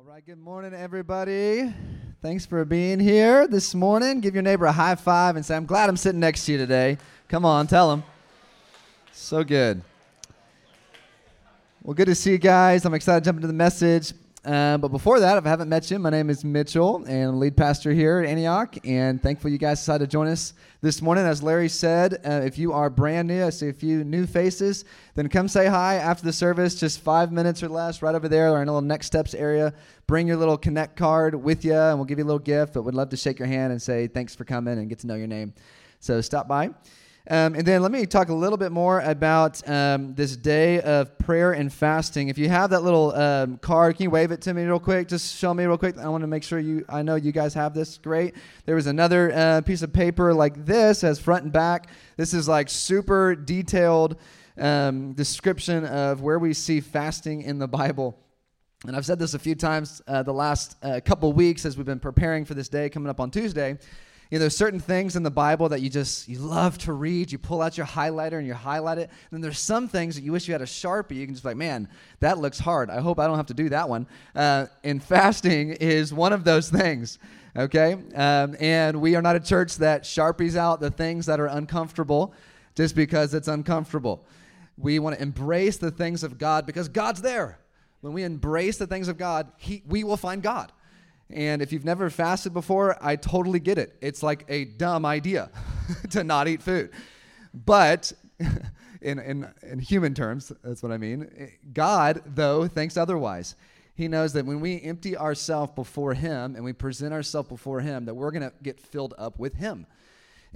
All right, good morning, everybody. Thanks for being here this morning. Give your neighbor a high five and say, I'm glad I'm sitting next to you today. Come on, tell him. So good. Well, good to see you guys. I'm excited to jump into the message. Uh, but before that, if I haven't met you, my name is Mitchell, and lead pastor here at Antioch. And thankful you guys decided to join us this morning. As Larry said, uh, if you are brand new, I see a few new faces, then come say hi after the service, just five minutes or less, right over there, or in a little next steps area. Bring your little connect card with you, and we'll give you a little gift. But we'd love to shake your hand and say thanks for coming and get to know your name. So stop by. Um, and then let me talk a little bit more about um, this day of prayer and fasting. If you have that little um, card, can you wave it to me real quick? Just show me real quick. I want to make sure you. I know you guys have this. Great. There was another uh, piece of paper like this, as front and back. This is like super detailed um, description of where we see fasting in the Bible. And I've said this a few times uh, the last uh, couple weeks as we've been preparing for this day coming up on Tuesday you know, there's certain things in the Bible that you just you love to read. You pull out your highlighter and you highlight it. And then there's some things that you wish you had a sharpie. You can just be like, man, that looks hard. I hope I don't have to do that one. Uh, and fasting is one of those things. Okay, um, and we are not a church that sharpies out the things that are uncomfortable just because it's uncomfortable. We want to embrace the things of God because God's there. When we embrace the things of God, he, we will find God. And if you've never fasted before, I totally get it. It's like a dumb idea to not eat food. But in, in, in human terms, that's what I mean. God, though, thinks otherwise. He knows that when we empty ourselves before Him and we present ourselves before Him, that we're going to get filled up with Him.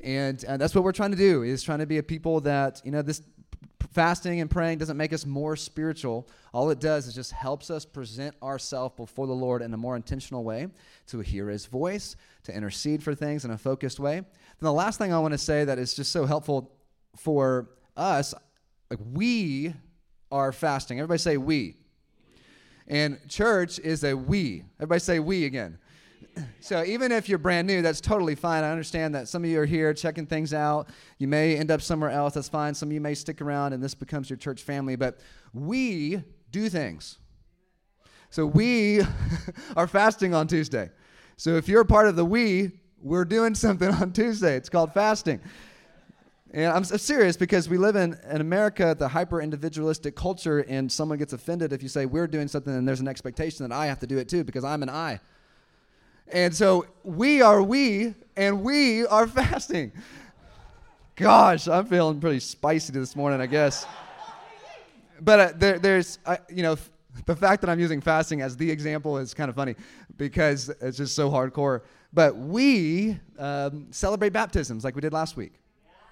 And, and that's what we're trying to do, is trying to be a people that, you know, this fasting and praying doesn't make us more spiritual. All it does is just helps us present ourselves before the Lord in a more intentional way, to hear His voice, to intercede for things in a focused way. Then the last thing I want to say that is just so helpful for us, like we are fasting. Everybody say we. And church is a we. Everybody say we again so even if you're brand new, that's totally fine. I understand that some of you are here checking things out. You may end up somewhere else. That's fine. Some of you may stick around and this becomes your church family. But we do things. So we are fasting on Tuesday. So if you're part of the we, we're doing something on Tuesday. It's called fasting. And I'm serious because we live in, in America, the hyper individualistic culture, and someone gets offended if you say we're doing something and there's an expectation that I have to do it too because I'm an I. And so we are we, and we are fasting. Gosh, I'm feeling pretty spicy this morning, I guess. But uh, there, there's, uh, you know, the fact that I'm using fasting as the example is kind of funny because it's just so hardcore. But we um, celebrate baptisms like we did last week.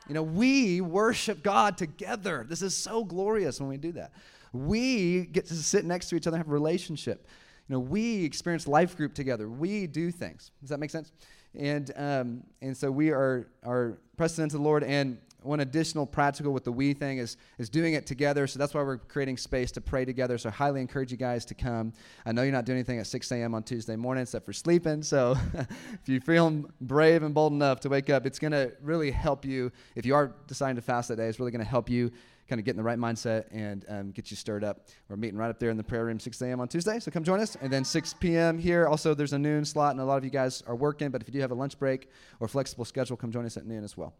You know, we worship God together. This is so glorious when we do that. We get to sit next to each other and have a relationship. You know, we experience life group together. We do things. Does that make sense? And um, and so we are are pressing into the Lord. And one additional practical with the we thing is is doing it together. So that's why we're creating space to pray together. So I highly encourage you guys to come. I know you're not doing anything at 6 a.m. on Tuesday morning except for sleeping. So if you're feeling brave and bold enough to wake up, it's going to really help you. If you are deciding to fast that day, it's really going to help you kind of get in the right mindset and um, get you stirred up. We're meeting right up there in the prayer room 6 a.m. on Tuesday, so come join us. And then 6 p.m. here. Also, there's a noon slot, and a lot of you guys are working, but if you do have a lunch break or flexible schedule, come join us at noon as well.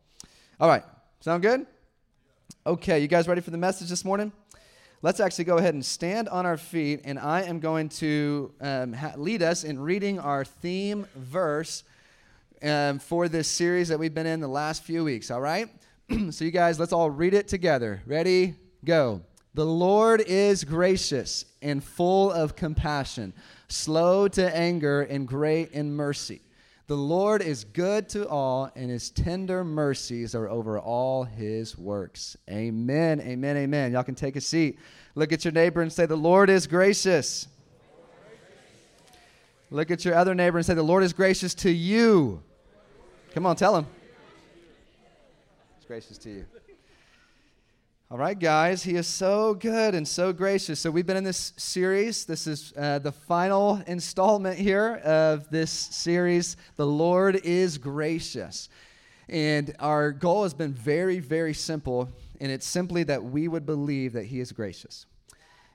All right, sound good? Okay, you guys ready for the message this morning? Let's actually go ahead and stand on our feet, and I am going to um, ha- lead us in reading our theme verse um, for this series that we've been in the last few weeks, all right? so, you guys, let's all read it together. Ready? Go. The Lord is gracious and full of compassion, slow to anger, and great in mercy. The Lord is good to all, and his tender mercies are over all his works. Amen, amen, amen. Y'all can take a seat. Look at your neighbor and say, The Lord is gracious. Look at your other neighbor and say, The Lord is gracious to you. Come on, tell him gracious to you. All right, guys, he is so good and so gracious. So, we've been in this series. This is uh, the final installment here of this series. The Lord is gracious. And our goal has been very, very simple, and it's simply that we would believe that he is gracious.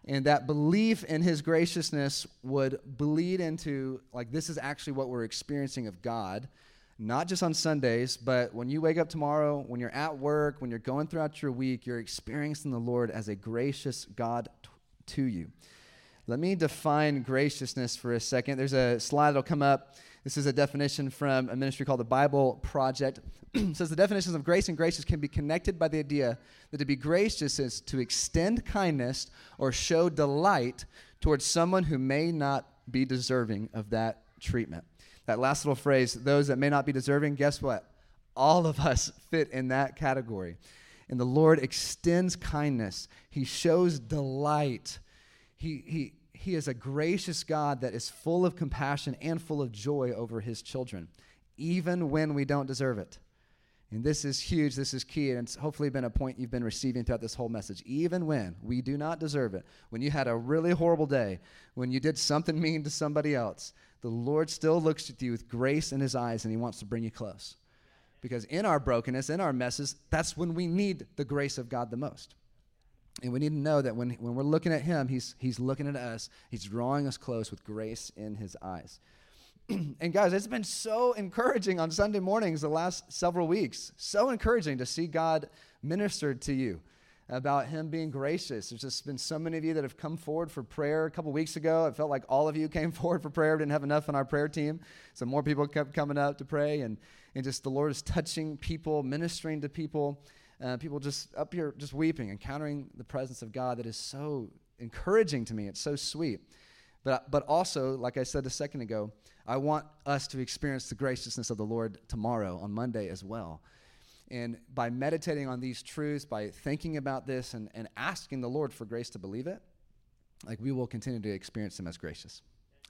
And that belief in his graciousness would bleed into, like, this is actually what we're experiencing of God, not just on Sundays, but when you wake up tomorrow, when you're at work, when you're going throughout your week, you're experiencing the Lord as a gracious God t- to you. Let me define graciousness for a second. There's a slide that'll come up. This is a definition from a ministry called the Bible Project. says the definitions of grace and gracious can be connected by the idea that to be gracious is to extend kindness or show delight towards someone who may not be deserving of that treatment. That last little phrase, those that may not be deserving, guess what? All of us fit in that category. And the Lord extends kindness, He shows delight. He, he, he is a gracious God that is full of compassion and full of joy over his children, even when we don't deserve it. And this is huge. This is key. And it's hopefully been a point you've been receiving throughout this whole message. Even when we do not deserve it, when you had a really horrible day, when you did something mean to somebody else, the Lord still looks at you with grace in his eyes and he wants to bring you close. Because in our brokenness, in our messes, that's when we need the grace of God the most. And we need to know that when, when we're looking at him, he's, he's looking at us. He's drawing us close with grace in his eyes. and guys, it's been so encouraging on Sunday mornings the last several weeks. So encouraging to see God ministered to you about him being gracious. There's just been so many of you that have come forward for prayer. A couple weeks ago, it felt like all of you came forward for prayer. We didn't have enough on our prayer team. So more people kept coming up to pray. And, and just the Lord is touching people, ministering to people uh, people just up here just weeping, encountering the presence of God that is so encouraging to me. It's so sweet. But, but also, like I said a second ago, I want us to experience the graciousness of the Lord tomorrow on Monday as well. And by meditating on these truths, by thinking about this and, and asking the Lord for grace to believe it, like we will continue to experience Him as gracious.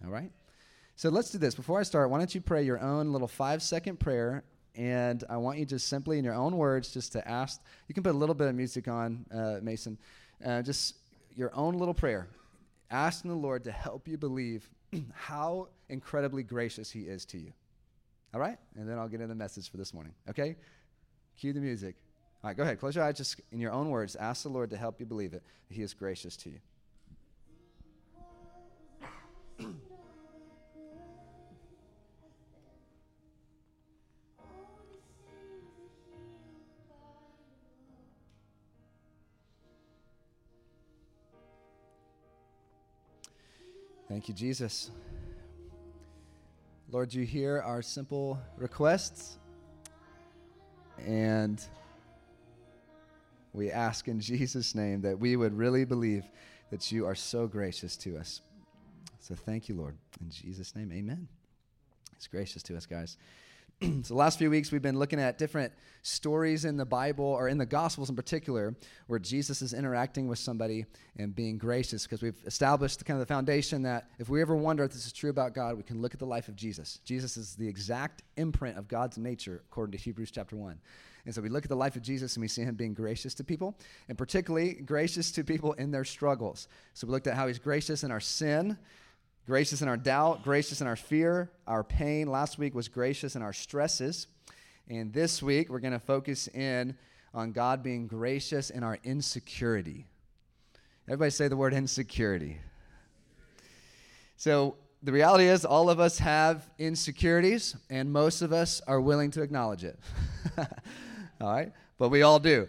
All right? So let's do this. Before I start, why don't you pray your own little five second prayer and I want you just simply, in your own words, just to ask. You can put a little bit of music on, uh, Mason. Uh, just your own little prayer, asking the Lord to help you believe how incredibly gracious He is to you. All right? And then I'll get into the message for this morning. Okay? Cue the music. All right, go ahead. Close your eyes. Just in your own words, ask the Lord to help you believe it. He is gracious to you. Thank you, Jesus. Lord, you hear our simple requests, and we ask in Jesus' name that we would really believe that you are so gracious to us. So thank you, Lord. In Jesus' name, amen. He's gracious to us, guys. so, the last few weeks, we've been looking at different stories in the Bible, or in the Gospels in particular, where Jesus is interacting with somebody and being gracious, because we've established kind of the foundation that if we ever wonder if this is true about God, we can look at the life of Jesus. Jesus is the exact imprint of God's nature, according to Hebrews chapter 1. And so we look at the life of Jesus and we see him being gracious to people, and particularly gracious to people in their struggles. So, we looked at how he's gracious in our sin Gracious in our doubt, gracious in our fear, our pain. Last week was gracious in our stresses. And this week, we're going to focus in on God being gracious in our insecurity. Everybody say the word insecurity. So, the reality is, all of us have insecurities, and most of us are willing to acknowledge it. all right? But we all do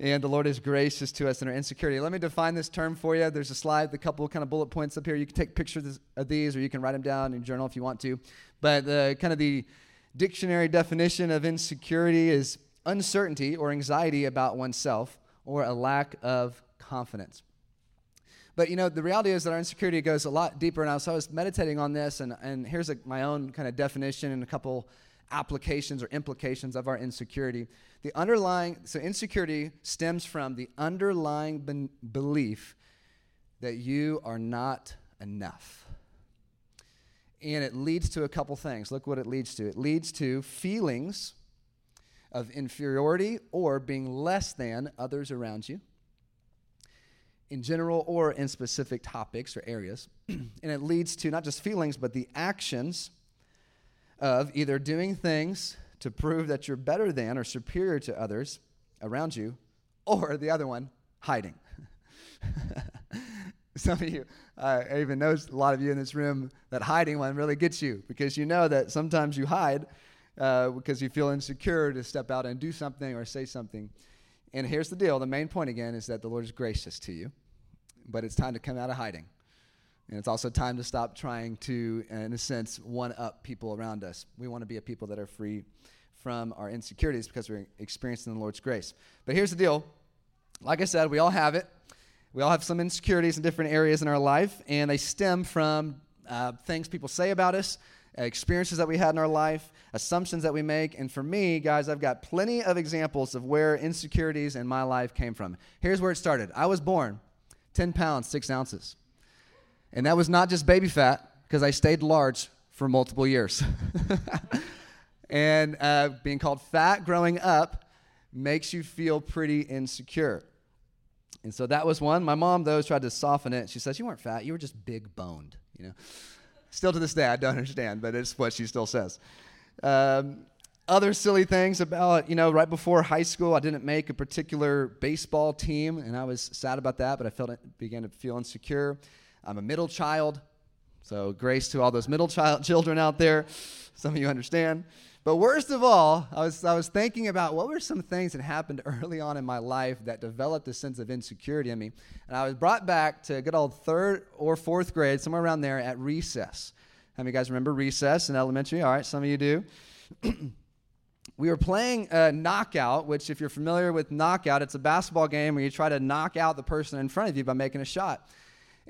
and the Lord is gracious to us in our insecurity. Let me define this term for you. There's a slide, a couple kind of bullet points up here. You can take pictures of these, or you can write them down in your journal if you want to. But the kind of the dictionary definition of insecurity is uncertainty or anxiety about oneself, or a lack of confidence. But you know, the reality is that our insecurity goes a lot deeper. And so I was meditating on this, and, and here's a, my own kind of definition and a couple applications or implications of our insecurity. The underlying, so insecurity stems from the underlying ben- belief that you are not enough. And it leads to a couple things. Look what it leads to. It leads to feelings of inferiority or being less than others around you in general or in specific topics or areas. and it leads to not just feelings, but the actions of either doing things to prove that you're better than or superior to others around you, or the other one, hiding. Some of you, I even know a lot of you in this room, that hiding one really gets you because you know that sometimes you hide uh, because you feel insecure to step out and do something or say something. And here's the deal the main point again is that the Lord is gracious to you, but it's time to come out of hiding. And it's also time to stop trying to, in a sense, one up people around us. We want to be a people that are free from our insecurities because we're experiencing the Lord's grace. But here's the deal like I said, we all have it. We all have some insecurities in different areas in our life, and they stem from uh, things people say about us, experiences that we had in our life, assumptions that we make. And for me, guys, I've got plenty of examples of where insecurities in my life came from. Here's where it started I was born 10 pounds, 6 ounces. And that was not just baby fat, because I stayed large for multiple years. and uh, being called fat growing up makes you feel pretty insecure. And so that was one. My mom, though, tried to soften it. She says, You weren't fat, you were just big boned. You know? Still to this day, I don't understand, but it's what she still says. Um, other silly things about, you know, right before high school, I didn't make a particular baseball team, and I was sad about that, but I felt it, began to feel insecure. I'm a middle child, so grace to all those middle child children out there. Some of you understand. But worst of all, I was, I was thinking about what were some things that happened early on in my life that developed a sense of insecurity in me. And I was brought back to good old third or fourth grade, somewhere around there at recess. How many of you guys remember recess in elementary? All right, some of you do. we were playing a knockout, which, if you're familiar with knockout, it's a basketball game where you try to knock out the person in front of you by making a shot.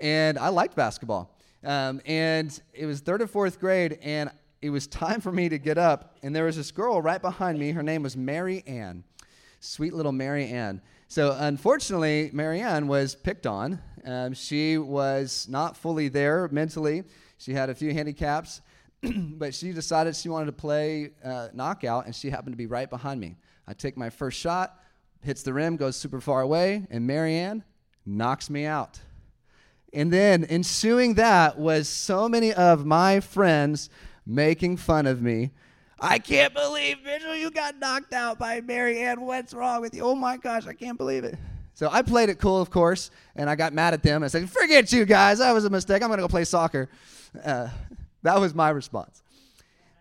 And I liked basketball. Um, and it was third or fourth grade, and it was time for me to get up, and there was this girl right behind me. Her name was Mary Ann. Sweet little Mary Ann. So, unfortunately, Mary Ann was picked on. Um, she was not fully there mentally. She had a few handicaps, but she decided she wanted to play uh, knockout, and she happened to be right behind me. I take my first shot, hits the rim, goes super far away, and Mary Ann knocks me out. And then ensuing that was so many of my friends making fun of me. I can't believe, Mitchell, you got knocked out by Mary Ann. What's wrong with you? Oh my gosh, I can't believe it. So I played it cool, of course, and I got mad at them. I said, Forget you guys. That was a mistake. I'm going to go play soccer. Uh, that was my response.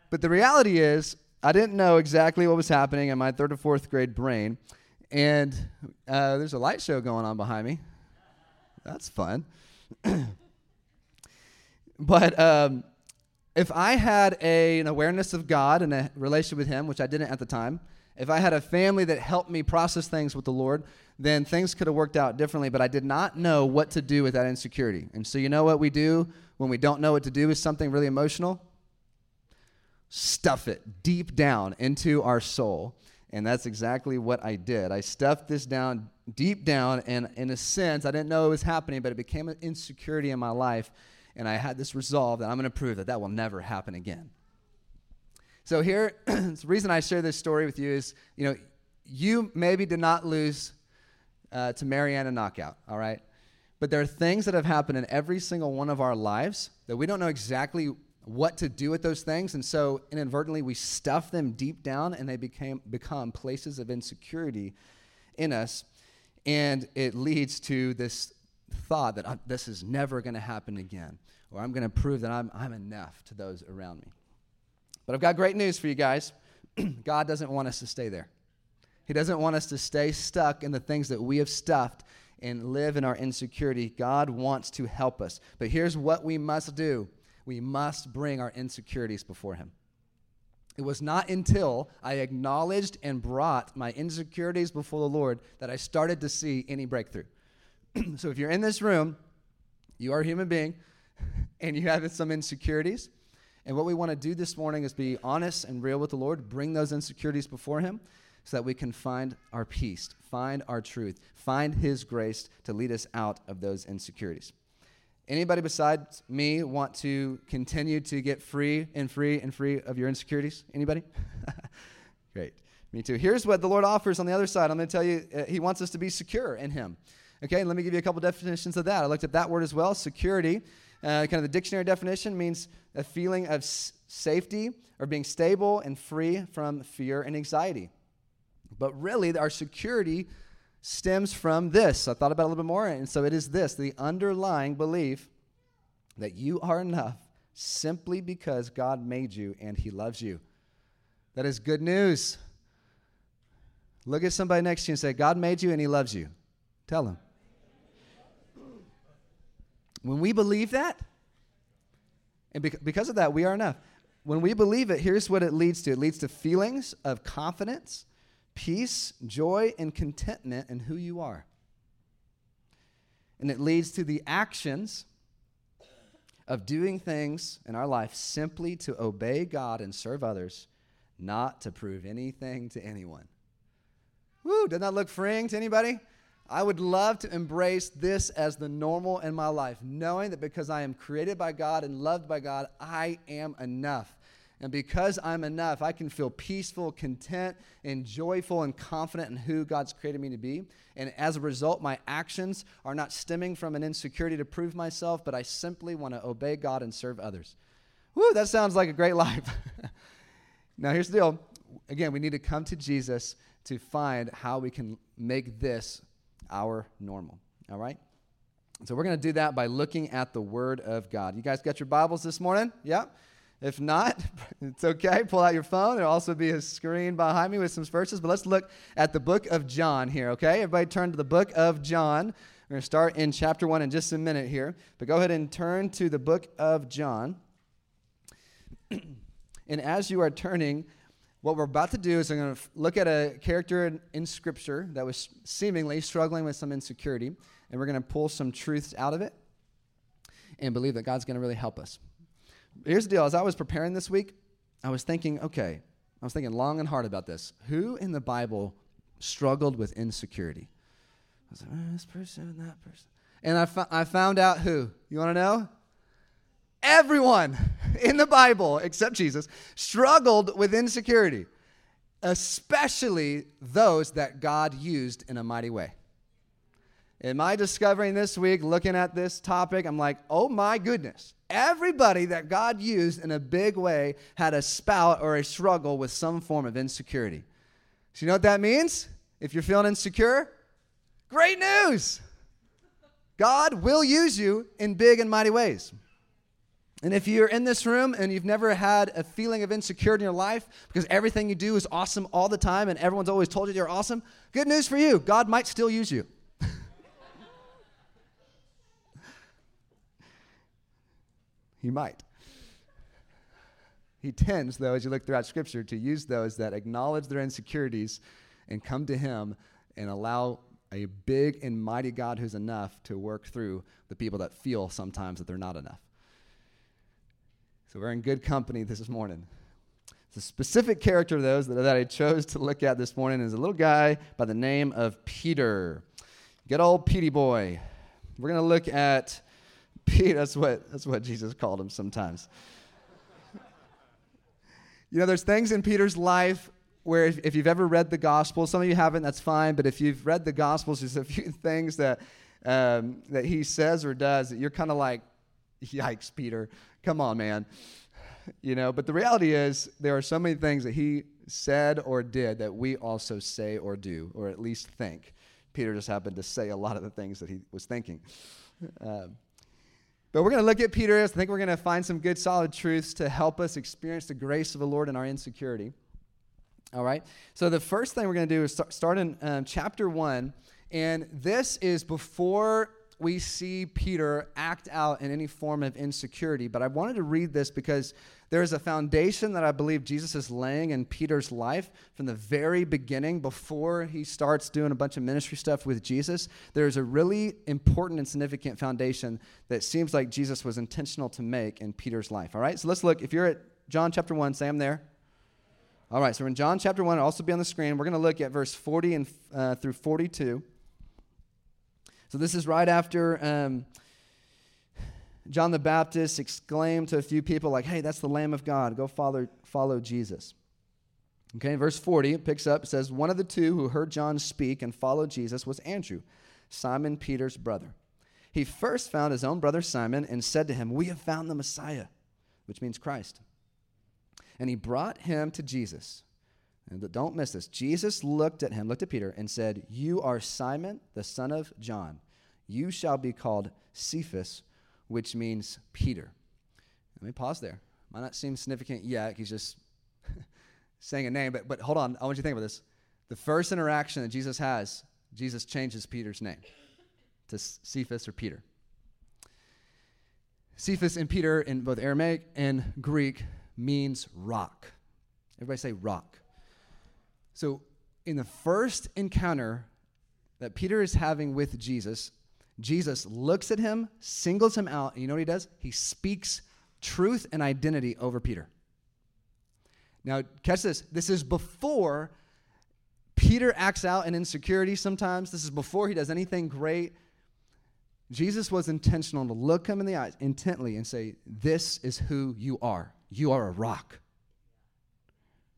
But the reality is, I didn't know exactly what was happening in my third or fourth grade brain. And uh, there's a light show going on behind me. That's fun. but um, if I had a, an awareness of God and a relationship with Him, which I didn't at the time, if I had a family that helped me process things with the Lord, then things could have worked out differently, but I did not know what to do with that insecurity. And so, you know what we do when we don't know what to do with something really emotional? Stuff it deep down into our soul. And that's exactly what I did. I stuffed this down deep down, and in a sense, I didn't know it was happening, but it became an insecurity in my life and I had this resolve that I'm going to prove that that will never happen again. So here, the reason I share this story with you is, you know, you maybe did not lose uh, to Mariana knockout, all right? But there are things that have happened in every single one of our lives that we don't know exactly what to do with those things, and so inadvertently we stuff them deep down, and they became become places of insecurity in us, and it leads to this thought that uh, this is never going to happen again, or I'm going to prove that I'm, I'm enough to those around me. But I've got great news for you guys. God doesn't want us to stay there. He doesn't want us to stay stuck in the things that we have stuffed and live in our insecurity. God wants to help us. But here's what we must do we must bring our insecurities before Him. It was not until I acknowledged and brought my insecurities before the Lord that I started to see any breakthrough. so if you're in this room, you are a human being, and you have some insecurities. And what we want to do this morning is be honest and real with the Lord, bring those insecurities before Him so that we can find our peace, find our truth, find His grace to lead us out of those insecurities. Anybody besides me want to continue to get free and free and free of your insecurities? Anybody? Great. Me too. Here's what the Lord offers on the other side. I'm going to tell you, uh, He wants us to be secure in Him. Okay, let me give you a couple definitions of that. I looked at that word as well. Security, uh, kind of the dictionary definition, means a feeling of s- safety or being stable and free from fear and anxiety. But really, our security stems from this. I thought about it a little bit more, and so it is this the underlying belief that you are enough simply because God made you and He loves you. That is good news. Look at somebody next to you and say, God made you and He loves you. Tell them. When we believe that, and because of that, we are enough. When we believe it, here's what it leads to it leads to feelings of confidence, peace, joy, and contentment in who you are. And it leads to the actions of doing things in our life simply to obey God and serve others, not to prove anything to anyone. Woo, doesn't that look freeing to anybody? I would love to embrace this as the normal in my life, knowing that because I am created by God and loved by God, I am enough. And because I'm enough, I can feel peaceful, content, and joyful and confident in who God's created me to be. And as a result, my actions are not stemming from an insecurity to prove myself, but I simply want to obey God and serve others. Woo, that sounds like a great life. now, here's the deal. Again, we need to come to Jesus to find how we can make this our normal. All right? So we're going to do that by looking at the Word of God. You guys got your Bibles this morning? Yeah? If not, it's okay. Pull out your phone. There'll also be a screen behind me with some verses. But let's look at the book of John here, okay? Everybody turn to the book of John. We're going to start in chapter 1 in just a minute here. But go ahead and turn to the book of John. and as you are turning, what we're about to do is I'm going to look at a character in, in Scripture that was seemingly struggling with some insecurity. And we're going to pull some truths out of it and believe that God's going to really help us. Here's the deal as I was preparing this week, I was thinking, okay, I was thinking long and hard about this. Who in the Bible struggled with insecurity? I was like, oh, this person and that person. And I, fo- I found out who. You want to know? Everyone in the Bible, except Jesus, struggled with insecurity, especially those that God used in a mighty way. In my discovering this week, looking at this topic, I'm like, oh my goodness. Everybody that God used in a big way had a spout or a struggle with some form of insecurity. So, you know what that means? If you're feeling insecure, great news! God will use you in big and mighty ways. And if you're in this room and you've never had a feeling of insecurity in your life because everything you do is awesome all the time and everyone's always told you you're awesome, good news for you. God might still use you. He might. He tends, though, as you look throughout Scripture, to use those that acknowledge their insecurities and come to Him and allow a big and mighty God who's enough to work through the people that feel sometimes that they're not enough. So we're in good company this morning. The specific character, of those that, that I chose to look at this morning is a little guy by the name of Peter. Good old Petey boy. We're going to look at Pete. That's what, that's what Jesus called him sometimes. you know, there's things in Peter's life where if, if, you've ever read the Gospels, some of you haven't, that's fine, but if you've read the Gospels, there's a few things that, um, that he says or does that you're kind of like, yikes, Peter. Come on, man. You know, but the reality is there are so many things that he said or did that we also say or do, or at least think. Peter just happened to say a lot of the things that he was thinking. Uh, but we're going to look at Peter. I think we're going to find some good, solid truths to help us experience the grace of the Lord in our insecurity. All right. So the first thing we're going to do is start, in um, chapter one, and this is before we see Peter act out in any form of insecurity. But I wanted to read this because there is a foundation that I believe Jesus is laying in Peter's life from the very beginning before he starts doing a bunch of ministry stuff with Jesus. There's a really important and significant foundation that seems like Jesus was intentional to make in Peter's life. All right, so let's look. If you're at John chapter 1, say I'm there. All right, so we're in John chapter 1, it'll also be on the screen. We're going to look at verse 40 and, uh, through 42. So this is right after um, John the Baptist exclaimed to a few people, like, hey, that's the Lamb of God. Go follow, follow Jesus. Okay, verse 40, it picks up, says, One of the two who heard John speak and followed Jesus was Andrew, Simon Peter's brother. He first found his own brother Simon and said to him, We have found the Messiah, which means Christ. And he brought him to Jesus. And don't miss this. Jesus looked at him, looked at Peter, and said, You are Simon, the son of John. You shall be called Cephas, which means Peter. Let me pause there. Might not seem significant yet. He's just saying a name, but, but hold on. I want you to think about this. The first interaction that Jesus has, Jesus changes Peter's name to Cephas or Peter. Cephas and Peter in both Aramaic and Greek means rock. Everybody say rock. So, in the first encounter that Peter is having with Jesus, Jesus looks at him, singles him out, and you know what he does? He speaks truth and identity over Peter. Now, catch this. This is before Peter acts out in insecurity sometimes. This is before he does anything great. Jesus was intentional to look him in the eyes intently and say, This is who you are. You are a rock.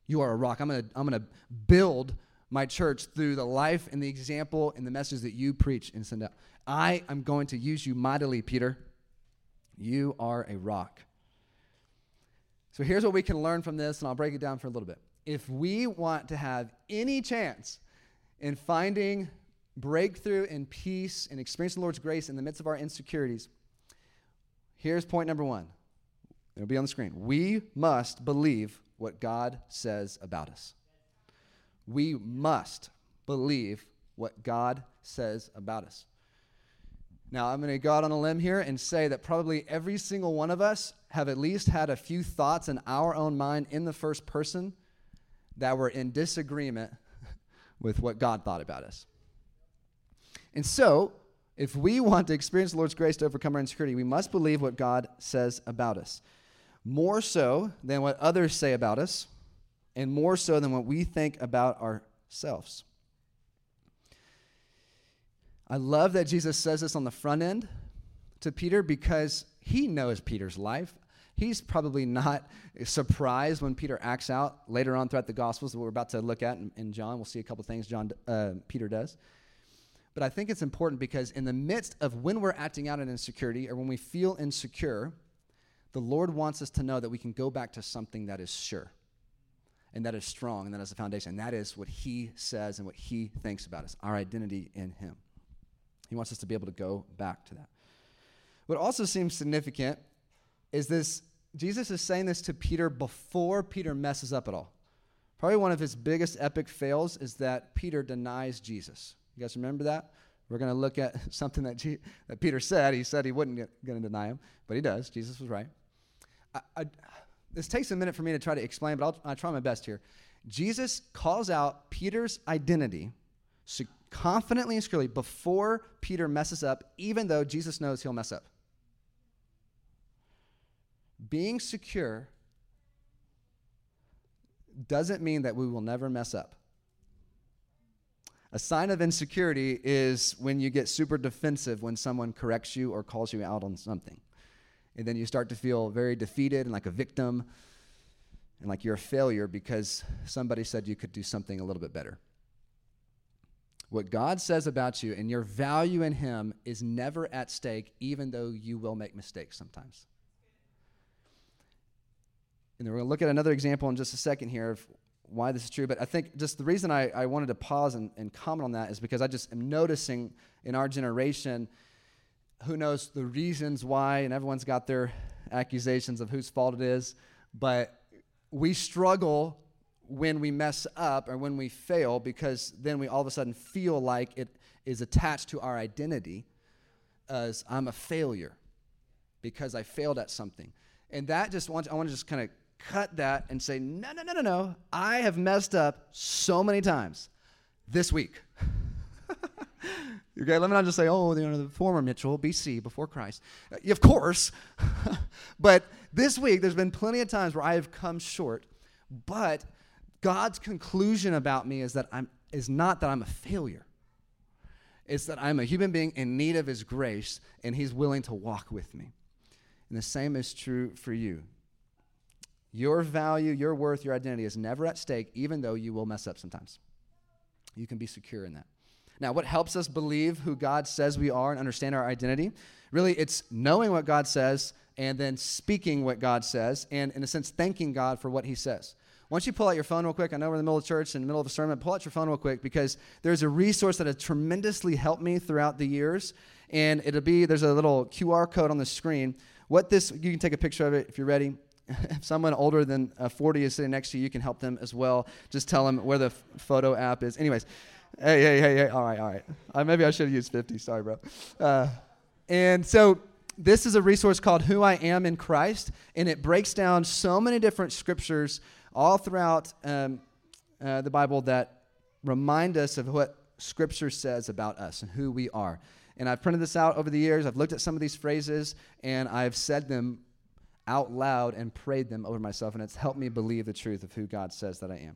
You are a rock. I'm going to I'm going to build my church through the life and the example and the message that you preach and send out. I am going to use you mightily, Peter. You are a rock. So here's what we can learn from this, and I'll break it down for a little bit. If we want to have any chance in finding breakthrough and peace and experiencing the Lord's grace in the midst of our insecurities, here's point number one. It'll be on the screen. We must believe what God says about us. We must believe what God says about us. Now, I'm going to go out on a limb here and say that probably every single one of us have at least had a few thoughts in our own mind in the first person that were in disagreement with what God thought about us. And so, if we want to experience the Lord's grace to overcome our insecurity, we must believe what God says about us more so than what others say about us, and more so than what we think about ourselves. I love that Jesus says this on the front end to Peter because he knows Peter's life. He's probably not surprised when Peter acts out later on throughout the Gospels that we're about to look at in, John. We'll see a couple things John uh, Peter does. But I think it's important because in the midst of when we're acting out in insecurity or when we feel insecure, the Lord wants us to know that we can go back to something that is sure and that is strong and that is the foundation. And that is what He says and what He thinks about us, our identity in Him. He wants us to be able to go back to that. What also seems significant is this Jesus is saying this to Peter before Peter messes up at all. Probably one of his biggest epic fails is that Peter denies Jesus. You guys remember that? We're going to look at something that, that Peter said. He said he wasn't going to deny him, but he does. Jesus was right. I, I, this takes a minute for me to try to explain, but I'll, I'll try my best here. Jesus calls out Peter's identity so confidently and securely before Peter messes up, even though Jesus knows he'll mess up. Being secure doesn't mean that we will never mess up. A sign of insecurity is when you get super defensive when someone corrects you or calls you out on something. And then you start to feel very defeated and like a victim and like you're a failure because somebody said you could do something a little bit better. What God says about you and your value in Him is never at stake, even though you will make mistakes sometimes. And then we're going to look at another example in just a second here of why this is true. But I think just the reason I, I wanted to pause and, and comment on that is because I just am noticing in our generation, who knows the reasons why, and everyone's got their accusations of whose fault it is, but we struggle when we mess up or when we fail because then we all of a sudden feel like it is attached to our identity as I'm a failure because I failed at something. And that just wants, I want to just kind of cut that and say, no, no, no, no, no. I have messed up so many times this week. okay, let me not just say, oh, you know, the former Mitchell, BC, before Christ. Uh, of course. but this week, there's been plenty of times where I have come short. But God's conclusion about me is that I'm is not that I'm a failure. It's that I'm a human being in need of his grace and he's willing to walk with me. And the same is true for you. Your value, your worth, your identity is never at stake, even though you will mess up sometimes. You can be secure in that. Now, what helps us believe who God says we are and understand our identity? Really, it's knowing what God says and then speaking what God says, and in a sense, thanking God for what He says. Don't you pull out your phone real quick? I know we're in the middle of church, and in the middle of a sermon. Pull out your phone real quick because there's a resource that has tremendously helped me throughout the years. And it'll be, there's a little QR code on the screen. What this, you can take a picture of it if you're ready. if someone older than uh, 40 is sitting next to you, you can help them as well. Just tell them where the photo app is. Anyways, hey, hey, hey, hey. All right, all right. Uh, maybe I should have used 50. Sorry, bro. Uh, and so this is a resource called Who I Am in Christ, and it breaks down so many different scriptures all throughout um, uh, the Bible that remind us of what Scripture says about us and who we are. And I've printed this out over the years. I've looked at some of these phrases and I've said them out loud and prayed them over myself, and it's helped me believe the truth of who God says that I am.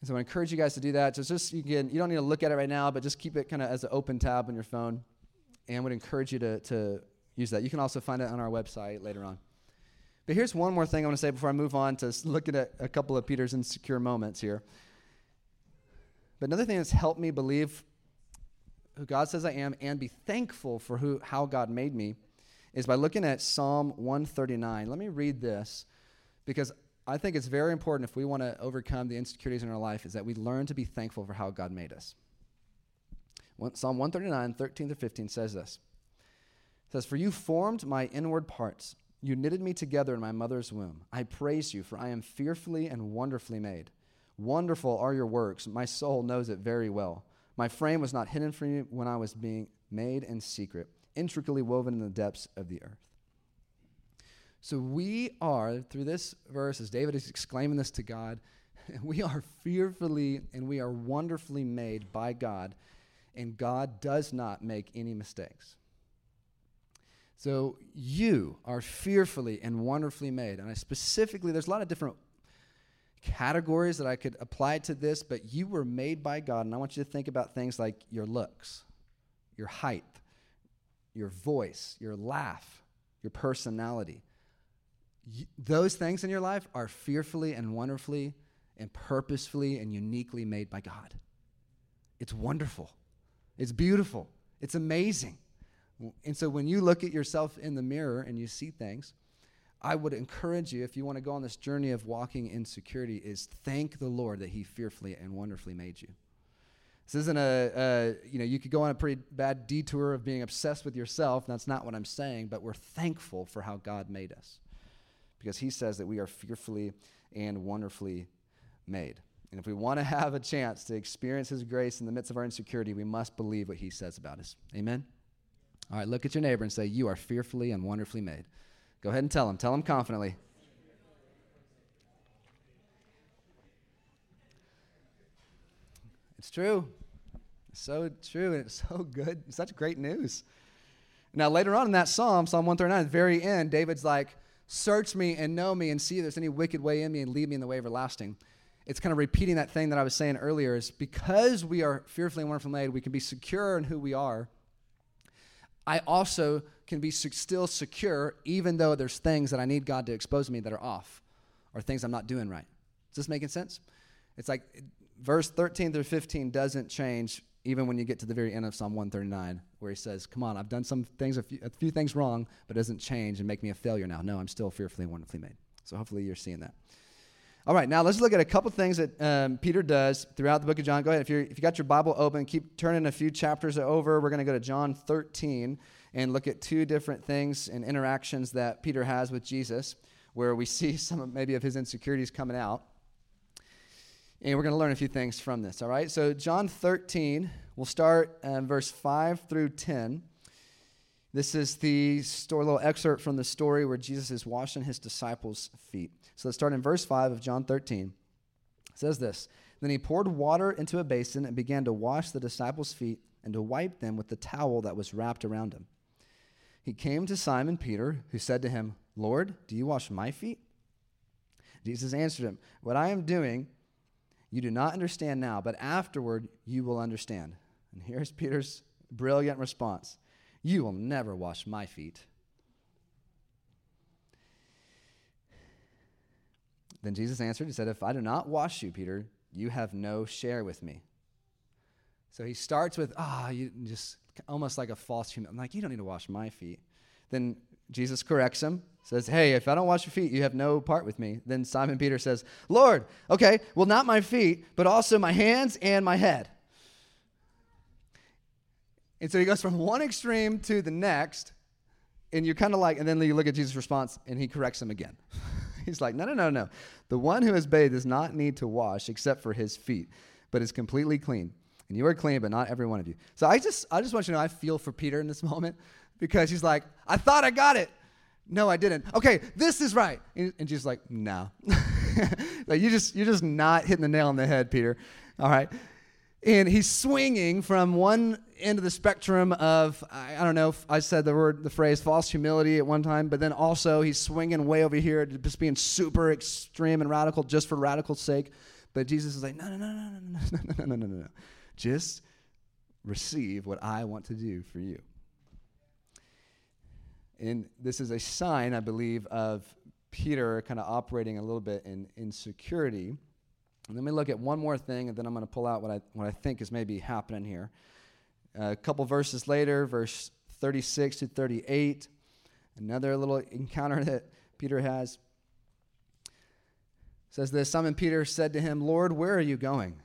And so I encourage you guys to do that. So just you can you don't need to look at it right now, but just keep it kind of as an open tab on your phone and would encourage you to, to use that. You can also find it on our website later on. But here's one more thing I want to say before I move on to looking at a couple of Peter's insecure moments here. But another thing that's helped me believe who God says I am and be thankful for who, how God made me is by looking at Psalm 139. Let me read this because I think it's very important if we want to overcome the insecurities in our life is that we learn to be thankful for how God made us. Psalm 139, 13 to 15 says this. It says, For you formed my inward parts. You knitted me together in my mother's womb. I praise you, for I am fearfully and wonderfully made. Wonderful are your works. My soul knows it very well. My frame was not hidden from you when I was being made in secret, intricately woven in the depths of the earth. So we are, through this verse, as David is exclaiming this to God, we are fearfully and we are wonderfully made by God and God does not make any mistakes. So you are fearfully and wonderfully made. And I specifically, there's a lot of different categories that I could apply to this, but you were made by God. And I want you to think about things like your looks, your height, your voice, your laugh, your personality. Those things in your life are fearfully and wonderfully and purposefully and uniquely made by God. It's wonderful. It's beautiful. It's amazing. And so when you look at yourself in the mirror and you see things, I would encourage you, if you want to go on this journey of walking in security, is thank the Lord that He fearfully and wonderfully made you. This isn't a, a, you know, you could go on a pretty bad detour of being obsessed with yourself. That's not what I'm saying, but we're thankful for how God made us because He says that we are fearfully and wonderfully made. And if we want to have a chance to experience His grace in the midst of our insecurity, we must believe what He says about us. Amen? All right, look at your neighbor and say, You are fearfully and wonderfully made. Go ahead and tell him. Tell him confidently. It's true. It's so true, and it's so good. Such great news. Now, later on in that psalm, Psalm 139, at the very end, David's like, Search me and know me and see if there's any wicked way in me and lead me in the way everlasting it's kind of repeating that thing that I was saying earlier is because we are fearfully and wonderfully made, we can be secure in who we are. I also can be still secure even though there's things that I need God to expose me that are off or things I'm not doing right. Is this making sense? It's like verse 13 through 15 doesn't change even when you get to the very end of Psalm 139 where he says, Come on, I've done some things, a few, a few things wrong, but it doesn't change and make me a failure now. No, I'm still fearfully and wonderfully made. So hopefully you're seeing that. All right, now let's look at a couple things that um, Peter does throughout the book of John. Go ahead. If, you're, if you got your Bible open, keep turning a few chapters over. We're going to go to John 13 and look at two different things and interactions that Peter has with Jesus, where we see some of, maybe of his insecurities coming out. And we're going to learn a few things from this, all right? So, John 13, we'll start verse 5 through 10. This is the story, little excerpt from the story where Jesus is washing his disciples' feet. So let's start in verse 5 of John 13. It says this Then he poured water into a basin and began to wash the disciples' feet and to wipe them with the towel that was wrapped around him. He came to Simon Peter, who said to him, Lord, do you wash my feet? Jesus answered him, What I am doing, you do not understand now, but afterward you will understand. And here's Peter's brilliant response You will never wash my feet. Then Jesus answered, He said, If I do not wash you, Peter, you have no share with me. So he starts with, ah, oh, you just almost like a false humility. I'm like, you don't need to wash my feet. Then Jesus corrects him, says, Hey, if I don't wash your feet, you have no part with me. Then Simon Peter says, Lord, okay, well, not my feet, but also my hands and my head. And so he goes from one extreme to the next, and you're kind of like, and then you look at Jesus' response, and he corrects him again. He's like, No, no, no, no. The one who is bathed does not need to wash except for his feet, but is completely clean. And you are clean, but not every one of you. So I just, I just want you to know I feel for Peter in this moment because he's like, I thought I got it. No, I didn't. Okay, this is right. And, and Jesus like, no. like you just, you're just not hitting the nail on the head, Peter. All right. And he's swinging from one end of the spectrum of, I, I don't know if I said the word, the phrase false humility at one time, but then also he's swinging way over here, just being super extreme and radical just for radical's sake. But Jesus is like, no, no, no, no, no, no, no, no, no, no, no. Just receive what I want to do for you. And this is a sign, I believe, of Peter kind of operating a little bit in insecurity. And let me look at one more thing, and then I'm going to pull out what I, what I think is maybe happening here. A couple verses later, verse 36 to 38, another little encounter that Peter has. Says this Simon Peter said to him, Lord, where are you going?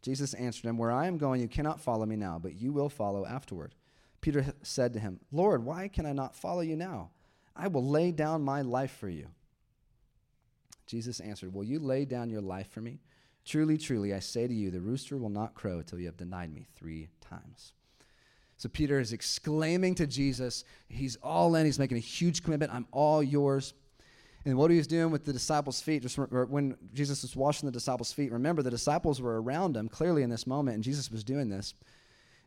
Jesus answered him, Where I am going, you cannot follow me now, but you will follow afterward. Peter said to him, Lord, why can I not follow you now? I will lay down my life for you. Jesus answered, Will you lay down your life for me? Truly, truly, I say to you, the rooster will not crow till you have denied me three times. So Peter is exclaiming to Jesus, he's all in, he's making a huge commitment, I'm all yours. And what he was doing with the disciples' feet, just when Jesus was washing the disciples' feet, remember the disciples were around him clearly in this moment, and Jesus was doing this.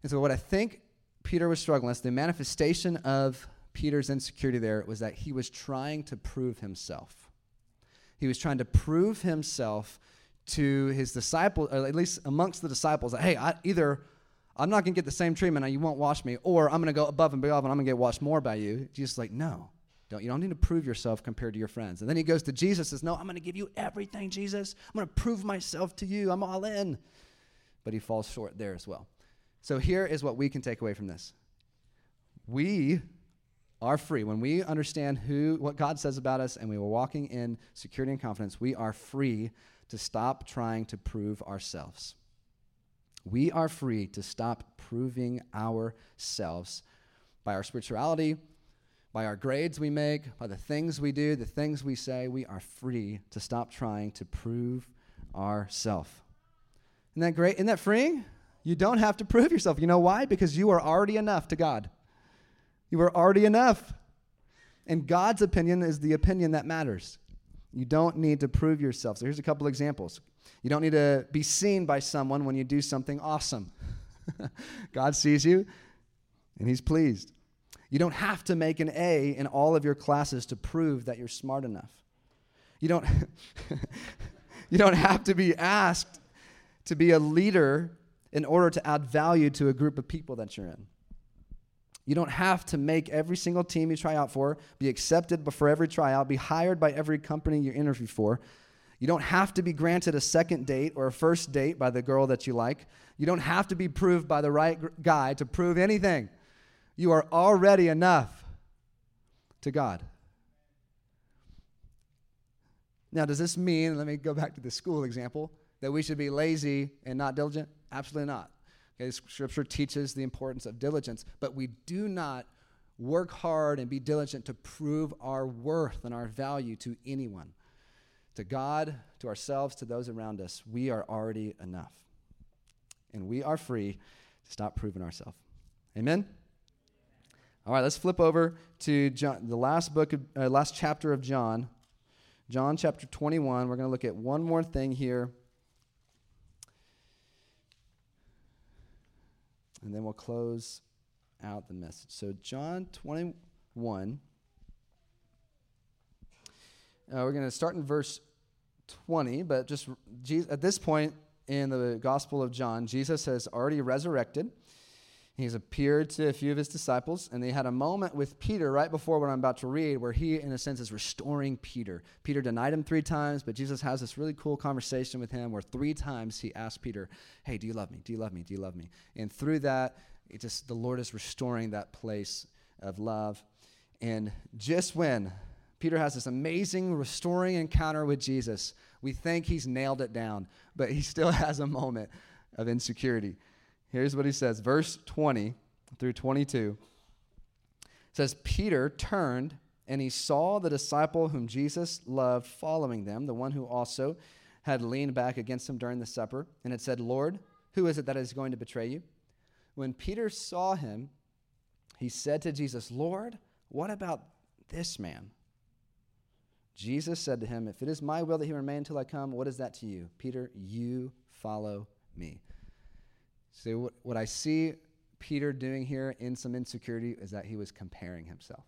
And so, what I think Peter was struggling with, the manifestation of Peter's insecurity there was that he was trying to prove himself. He was trying to prove himself to his disciples, or at least amongst the disciples, that, hey, I, either I'm not going to get the same treatment and you won't wash me, or I'm going to go above and beyond and I'm going to get washed more by you. Jesus like, no, don't, you don't need to prove yourself compared to your friends. And then he goes to Jesus and says, no, I'm going to give you everything, Jesus. I'm going to prove myself to you. I'm all in. But he falls short there as well. So here is what we can take away from this. We are free. When we understand who what God says about us and we were walking in security and confidence, we are free to stop trying to prove ourselves. We are free to stop proving ourselves by our spirituality, by our grades we make, by the things we do, the things we say. We are free to stop trying to prove ourselves. Isn't that great? Isn't that freeing? You don't have to prove yourself. You know why? Because you are already enough to God. You are already enough. And God's opinion is the opinion that matters. You don't need to prove yourself. So here's a couple examples. You don't need to be seen by someone when you do something awesome. God sees you and he's pleased. You don't have to make an A in all of your classes to prove that you're smart enough. You don't You don't have to be asked to be a leader in order to add value to a group of people that you're in. You don't have to make every single team you try out for, be accepted before every tryout, be hired by every company you interview for. You don't have to be granted a second date or a first date by the girl that you like. You don't have to be proved by the right guy to prove anything. You are already enough to God. Now, does this mean, let me go back to the school example, that we should be lazy and not diligent? Absolutely not. Okay, scripture teaches the importance of diligence, but we do not work hard and be diligent to prove our worth and our value to anyone. To God, to ourselves, to those around us, we are already enough. And we are free to stop proving ourselves. Amen? All right, let's flip over to John, the last book, of, uh, last chapter of John, John chapter 21. We're going to look at one more thing here and then we'll close out the message. So, John 21. Uh, we're going to start in verse 20, but just at this point in the Gospel of John, Jesus has already resurrected. He's appeared to a few of his disciples, and they had a moment with Peter right before what I'm about to read, where he, in a sense, is restoring Peter. Peter denied him three times, but Jesus has this really cool conversation with him where three times he asks Peter, Hey, do you love me? Do you love me? Do you love me? And through that, it just the Lord is restoring that place of love. And just when Peter has this amazing restoring encounter with Jesus. We think he's nailed it down, but he still has a moment of insecurity. Here's what he says, verse 20 through 22. Says Peter turned and he saw the disciple whom Jesus loved following them, the one who also had leaned back against him during the supper, and had said, Lord, who is it that is going to betray you? When Peter saw him, he said to Jesus, Lord, what about this man? Jesus said to him, If it is my will that he remain until I come, what is that to you? Peter, you follow me. So, what, what I see Peter doing here in some insecurity is that he was comparing himself.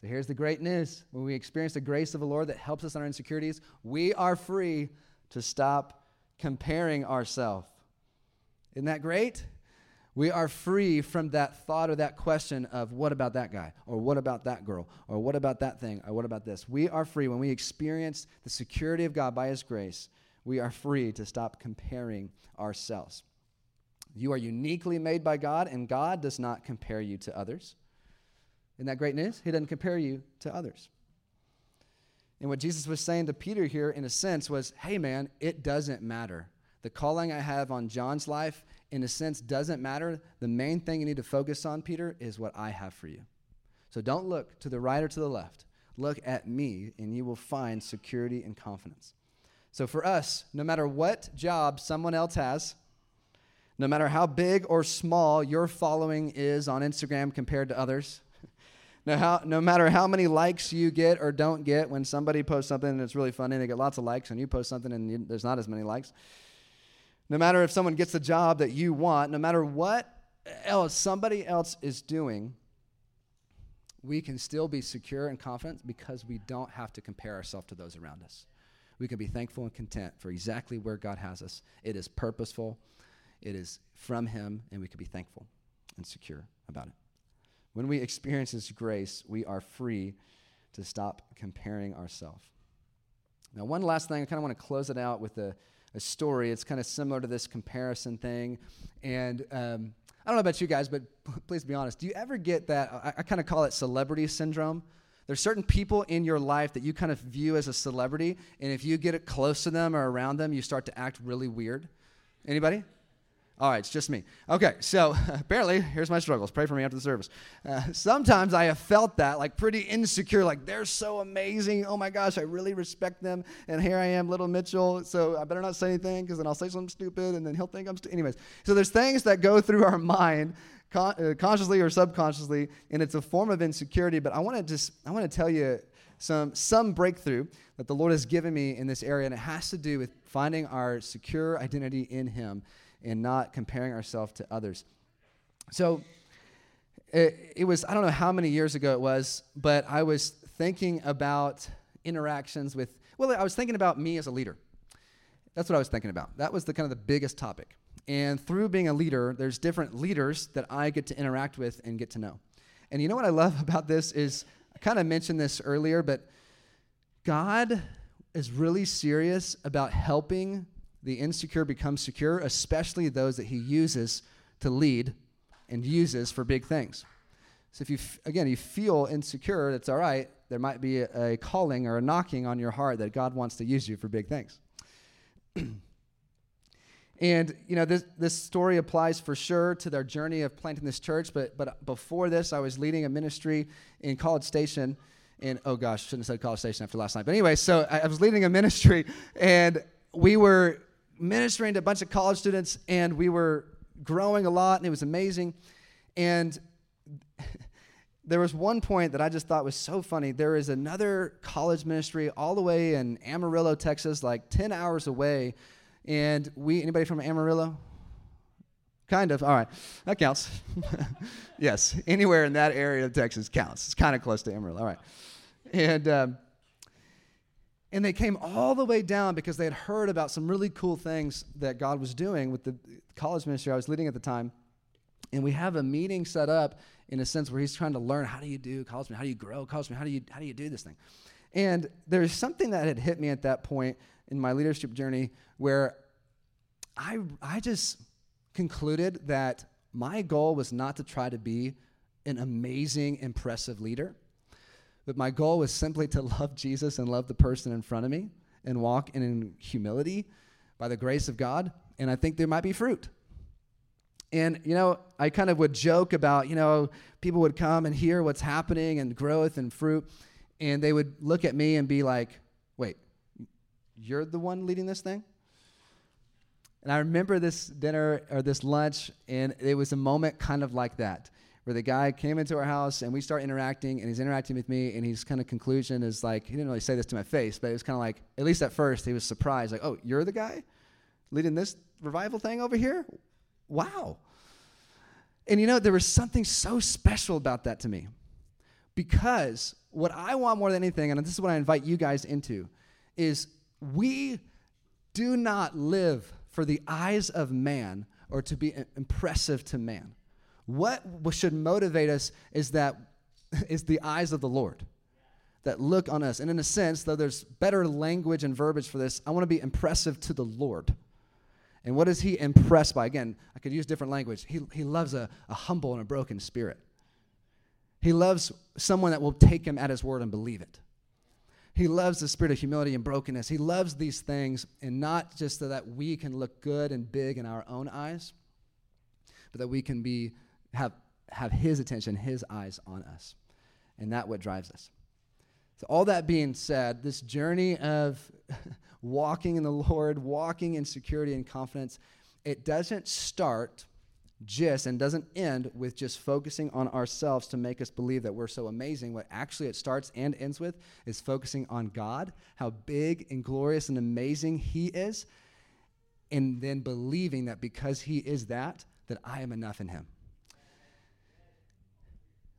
So, here's the great news when we experience the grace of the Lord that helps us in our insecurities, we are free to stop comparing ourselves. Isn't that great? We are free from that thought or that question of what about that guy, or what about that girl, or what about that thing, or what about this. We are free when we experience the security of God by His grace. We are free to stop comparing ourselves. You are uniquely made by God, and God does not compare you to others. Isn't that great news? He doesn't compare you to others. And what Jesus was saying to Peter here, in a sense, was hey, man, it doesn't matter. The calling I have on John's life in a sense, doesn't matter. The main thing you need to focus on, Peter, is what I have for you. So don't look to the right or to the left. Look at me, and you will find security and confidence. So for us, no matter what job someone else has, no matter how big or small your following is on Instagram compared to others, no, how, no matter how many likes you get or don't get when somebody posts something and it's really funny, they get lots of likes, and you post something and you, there's not as many likes no matter if someone gets the job that you want, no matter what else somebody else is doing, we can still be secure and confident because we don't have to compare ourselves to those around us. We can be thankful and content for exactly where God has us. It is purposeful, it is from Him, and we can be thankful and secure about it. When we experience His grace, we are free to stop comparing ourselves. Now, one last thing, I kind of want to close it out with a a story. It's kind of similar to this comparison thing. And um, I don't know about you guys, but please be honest. Do you ever get that? I, I kind of call it celebrity syndrome. There's certain people in your life that you kind of view as a celebrity, and if you get it close to them or around them, you start to act really weird. Anybody? All right, it's just me. Okay, so apparently, here's my struggles. Pray for me after the service. Uh, sometimes I have felt that, like pretty insecure, like they're so amazing. Oh my gosh, I really respect them. And here I am, little Mitchell. So I better not say anything because then I'll say something stupid and then he'll think I'm stupid. Anyways, so there's things that go through our mind con- uh, consciously or subconsciously, and it's a form of insecurity. But I want to just, I want to tell you some, some breakthrough that the Lord has given me in this area, and it has to do with finding our secure identity in Him and not comparing ourselves to others. So it, it, was, I don't know how many years ago it was, but I was thinking about interactions with, well, I was thinking about me as a leader. That's what I was thinking about. That was the kind of the biggest topic. And through being a leader, there's different leaders that I get to interact with and get to know. And you know what I love about this is I kind of mentioned this earlier, but God is really serious about helping the insecure become secure, especially those that he uses to lead and uses for big things. So if you, f- again, you feel insecure, that's all right. There might be a, a calling or a knocking on your heart that God wants to use you for big things. and you know this this story applies for sure to their journey of planting this church. But but before this, I was leading a ministry in College Station. And oh gosh, shouldn't have said College Station after last night. But anyway, so I was leading a ministry, and we were ministering to a bunch of college students, and we were growing a lot, and it was amazing. And there was one point that I just thought was so funny. There is another college ministry all the way in Amarillo, Texas, like 10 hours away. And we, anybody from Amarillo? Kind of. All right. That counts. yes. Anywhere in that area of Texas counts. It's kind of close to Amarillo. All right. And um, and they came all the way down because they had heard about some really cool things that God was doing with the college ministry I was leading at the time. And we have a meeting set up in a sense where he's trying to learn how do you do college ministry, how do you grow college how do you how do you do this thing? And there's something that had hit me at that point in my leadership journey where I I just concluded that my goal was not to try to be an amazing, impressive leader, but my goal was simply to love Jesus and love the person in front of me and walk in humility by the grace of God. And I think there might be fruit. And, you know, I kind of would joke about, you know, people would come and hear what's happening and growth and fruit, and they would look at me and be like, wait, you're the one leading this thing? And I remember this dinner or this lunch, and it was a moment kind of like that, where the guy came into our house and we start interacting, and he's interacting with me, and his kind of conclusion is like, he didn't really say this to my face, but it was kind of like, at least at first, he was surprised, like, oh, you're the guy leading this revival thing over here? Wow. And you know, there was something so special about that to me because what I want more than anything, and this is what I invite you guys into, is we do not live for the eyes of man or to be impressive to man. What should motivate us is that is the eyes of the Lord that look on us. And in a sense, though there's better language and verbiage for this, I want to be impressive to the Lord. And what is he impressed by? Again, I could use different language. He, he loves a, a humble and a broken spirit. He loves someone that will take him at his word and believe it. He loves the spirit of humility and brokenness. He loves these things, and not just so that we can look good and big in our own eyes, but that we can be have have his attention, his eyes on us. And that what drives us. So all that being said, this journey of walking in the Lord, walking in security and confidence, it doesn't start just and doesn't end with just focusing on ourselves to make us believe that we're so amazing. What actually it starts and ends with is focusing on God, how big and glorious and amazing He is, and then believing that because He is that, that I am enough in Him.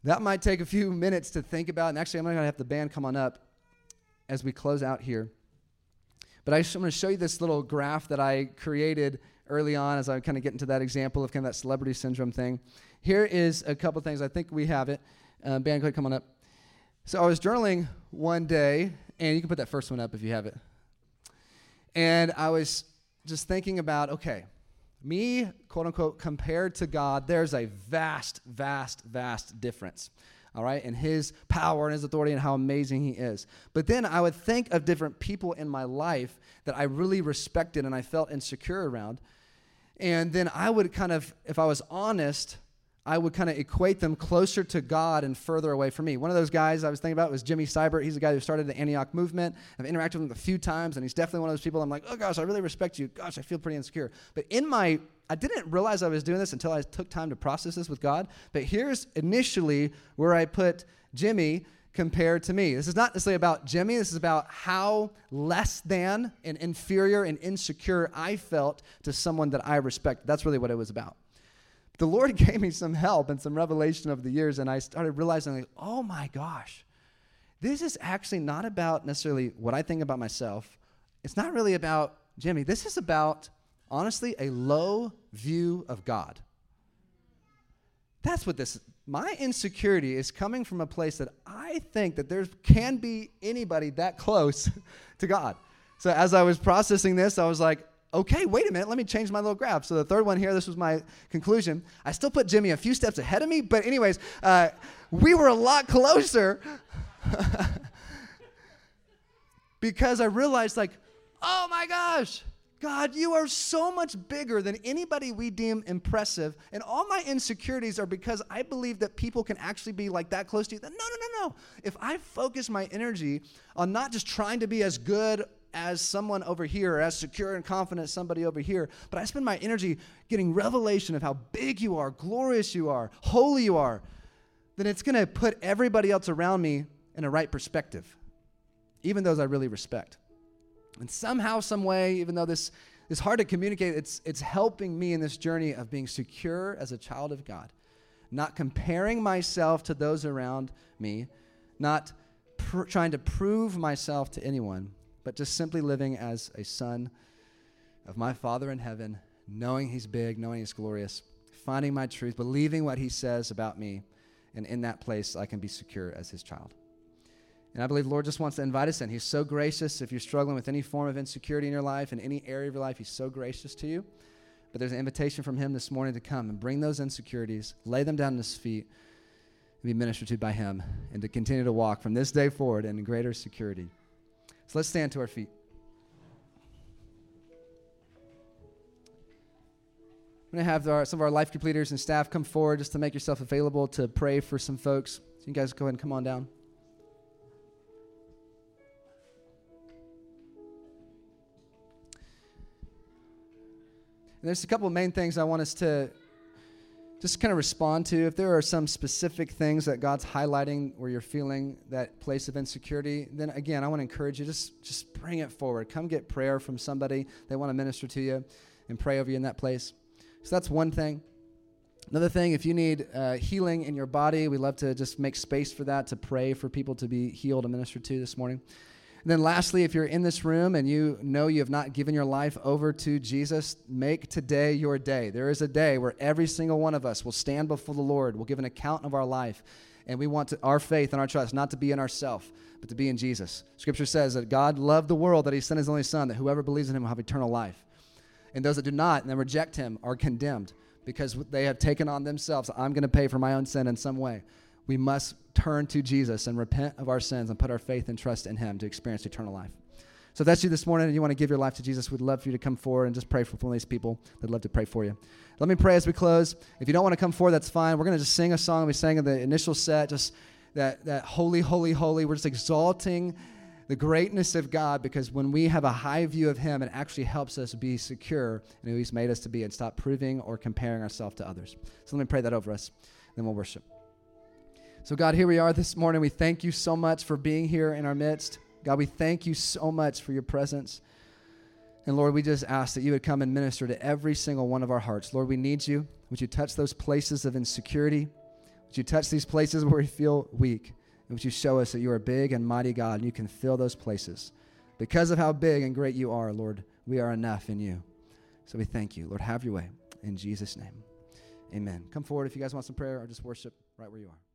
That might take a few minutes to think about, and actually, I'm going to have the band come on up as we close out here. But I am going to show you this little graph that I created early on as I kind of get into that example of kind of that celebrity syndrome thing. Here is a couple things. I think we have it. Uh, band, could come on up. So I was journaling one day, and you can put that first one up if you have it. And I was just thinking about, okay, me, quote unquote, compared to God, there's a vast, vast, vast difference all right, and his power and his authority and how amazing he is. But then I would think of different people in my life that I really respected and I felt insecure around. And then I would kind of, if I was honest, I would kind of equate them closer to God and further away from me. One of those guys I was thinking about was Jimmy Seibert. He's the guy who started the Antioch movement. I've interacted with him a few times, and he's definitely one of those people I'm like, oh gosh, I really respect you. Gosh, I feel pretty insecure. But in my, I didn't realize I was doing this until I took time to process this with God. But here's initially where I put Jimmy compared to me. This is not necessarily about Jimmy. This is about how less than and inferior and insecure I felt to someone that I respect. That's really what it was about the Lord gave me some help and some revelation over the years, and I started realizing, like, oh my gosh, this is actually not about necessarily what I think about myself. It's not really about Jimmy. This is about, honestly, a low view of God. That's what this my insecurity is coming from a place that I think that there can be anybody that close to God. So as I was processing this, I was like, okay, wait a minute, let me change my little graph. So the third one here, this was my conclusion. I still put Jimmy a few steps ahead of me, but anyways, uh, we were a lot closer because I realized, like, oh my gosh, God, you are so much bigger than anybody we deem impressive. And all my insecurities are because I believe that people can actually be like that close to you. No, no, no, no. If I focus my energy on not just trying to be as good as someone over here, as secure and confident as somebody over here, but I spend my energy getting revelation of how big you are, glorious you are, holy you are, then it's going to put everybody else around me in a right perspective, even those I really respect. And somehow, some way, even though this is hard to communicate, it's, it's helping me in this journey of being secure as a child of God, not comparing myself to those around me, not pr- trying to prove myself to anyone but just simply living as a son of my Father in heaven, knowing He's big, knowing He's glorious, finding my truth, believing what He says about me, and in that place I can be secure as His child. And I believe Lord just wants to invite us in. He's so gracious. If you're struggling with any form of insecurity in your life, in any area of your life, He's so gracious to you. But there's an invitation from Him this morning to come and bring those insecurities, lay them down at His feet, and be ministered to by Him and to continue to walk from this day forward in greater security. So let's stand to our feet. I'm going to have our, some of our life group leaders and staff come forward just to make yourself available to pray for some folks. So you guys go ahead and come on down. And there's a couple of main things I want us to just kind of respond to. If there are some specific things that God's highlighting where you're feeling that place of insecurity, then again, I want to encourage you just just bring it forward. Come get prayer from somebody they want to minister to you and pray over you in that place. So that's one thing. Another thing, if you need uh, healing in your body, we love to just make space for that to pray for people to be healed and ministered to this morning. And then, lastly, if you're in this room and you know you have not given your life over to Jesus, make today your day. There is a day where every single one of us will stand before the Lord, will give an account of our life. And we want to, our faith and our trust not to be in ourselves, but to be in Jesus. Scripture says that God loved the world, that He sent His only Son, that whoever believes in Him will have eternal life. And those that do not and then reject Him are condemned because they have taken on themselves, I'm going to pay for my own sin in some way we must turn to Jesus and repent of our sins and put our faith and trust in Him to experience eternal life. So if that's you this morning and you want to give your life to Jesus, we'd love for you to come forward and just pray for one of these people. They'd love to pray for you. Let me pray as we close. If you don't want to come forward, that's fine. We're going to just sing a song we sang in the initial set, just that, that holy, holy, holy. We're just exalting the greatness of God because when we have a high view of Him, it actually helps us be secure in who He's made us to be and stop proving or comparing ourselves to others. So let me pray that over us, then we'll worship. So, God, here we are this morning. We thank you so much for being here in our midst. God, we thank you so much for your presence. And Lord, we just ask that you would come and minister to every single one of our hearts. Lord, we need you. Would you touch those places of insecurity? Would you touch these places where we feel weak? And would you show us that you are big and mighty God and you can fill those places? Because of how big and great you are, Lord, we are enough in you. So we thank you. Lord, have your way. In Jesus' name, amen. Come forward if you guys want some prayer or just worship right where you are.